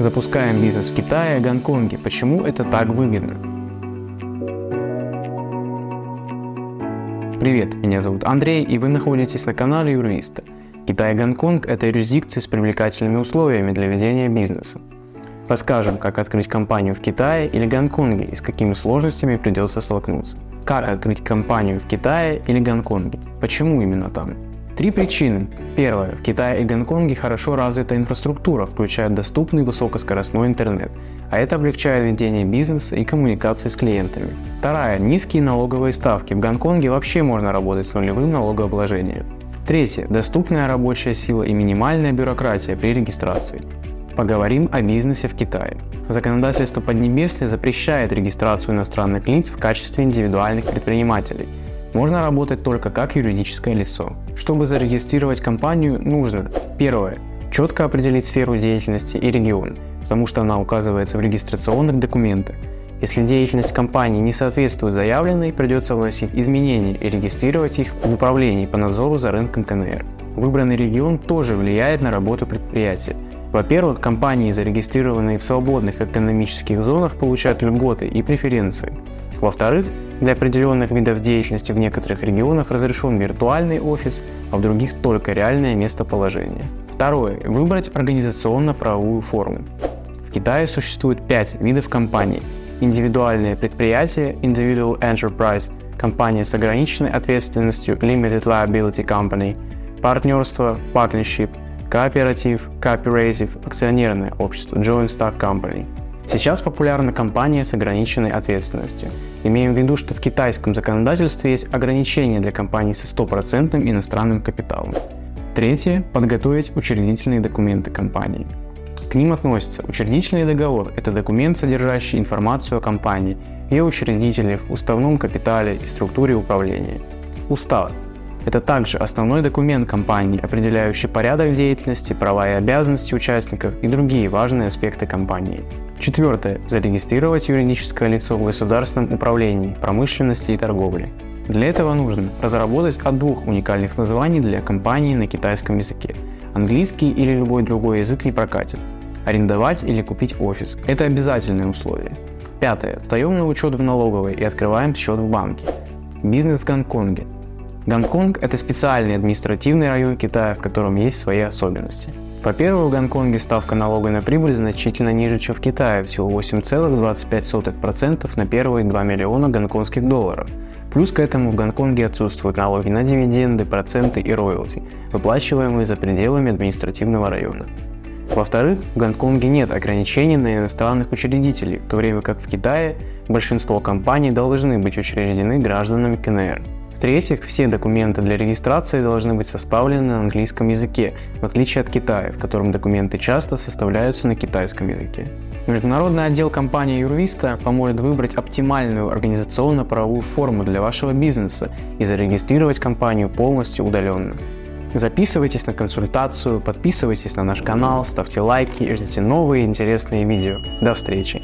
Запускаем бизнес в Китае Гонконге. Почему это так выгодно? Привет, меня зовут Андрей, и вы находитесь на канале Юриста. Китай и Гонконг – это юрисдикции с привлекательными условиями для ведения бизнеса. Расскажем, как открыть компанию в Китае или Гонконге и с какими сложностями придется столкнуться. Как открыть компанию в Китае или Гонконге? Почему именно там? Три причины. Первое. В Китае и Гонконге хорошо развита инфраструктура, включая доступный высокоскоростной интернет, а это облегчает ведение бизнеса и коммуникации с клиентами. Вторая. Низкие налоговые ставки. В Гонконге вообще можно работать с нулевым налогообложением. Третье. Доступная рабочая сила и минимальная бюрократия при регистрации. Поговорим о бизнесе в Китае. Законодательство Поднебесной запрещает регистрацию иностранных лиц в качестве индивидуальных предпринимателей – можно работать только как юридическое лицо. Чтобы зарегистрировать компанию, нужно первое – четко определить сферу деятельности и регион, потому что она указывается в регистрационных документах. Если деятельность компании не соответствует заявленной, придется вносить изменения и регистрировать их в управлении по надзору за рынком КНР. Выбранный регион тоже влияет на работу предприятия. Во-первых, компании, зарегистрированные в свободных экономических зонах, получают льготы и преференции. Во-вторых, для определенных видов деятельности в некоторых регионах разрешен виртуальный офис, а в других только реальное местоположение. Второе. Выбрать организационно-правовую форму. В Китае существует пять видов компаний. Индивидуальные предприятия Individual Enterprise, компания с ограниченной ответственностью Limited Liability Company, партнерство Partnership, кооператив Cooperative, акционерное общество Joint Stock Company – Сейчас популярна компания с ограниченной ответственностью. Имеем в виду, что в китайском законодательстве есть ограничения для компаний со стопроцентным иностранным капиталом. Третье – подготовить учредительные документы компании. К ним относятся учредительный договор – это документ, содержащий информацию о компании, ее учредителях, уставном капитале и структуре управления. Устав это также основной документ компании, определяющий порядок деятельности, права и обязанности участников и другие важные аспекты компании. Четвертое. Зарегистрировать юридическое лицо в государственном управлении, промышленности и торговле. Для этого нужно разработать от двух уникальных названий для компании на китайском языке. Английский или любой другой язык не прокатит. Арендовать или купить офис – это обязательные условия. Пятое. Встаем на учет в налоговой и открываем счет в банке. Бизнес в Гонконге. Гонконг – это специальный административный район Китая, в котором есть свои особенности. Во-первых, в Гонконге ставка налога на прибыль значительно ниже, чем в Китае, всего 8,25% на первые 2 миллиона гонконгских долларов. Плюс к этому в Гонконге отсутствуют налоги на дивиденды, проценты и роялти, выплачиваемые за пределами административного района. Во-вторых, в Гонконге нет ограничений на иностранных учредителей, в то время как в Китае большинство компаний должны быть учреждены гражданами КНР. В-третьих, все документы для регистрации должны быть составлены на английском языке, в отличие от Китая, в котором документы часто составляются на китайском языке. Международный отдел компании Юрвиста поможет выбрать оптимальную организационно-правовую форму для вашего бизнеса и зарегистрировать компанию полностью удаленно. Записывайтесь на консультацию, подписывайтесь на наш канал, ставьте лайки и ждите новые интересные видео. До встречи!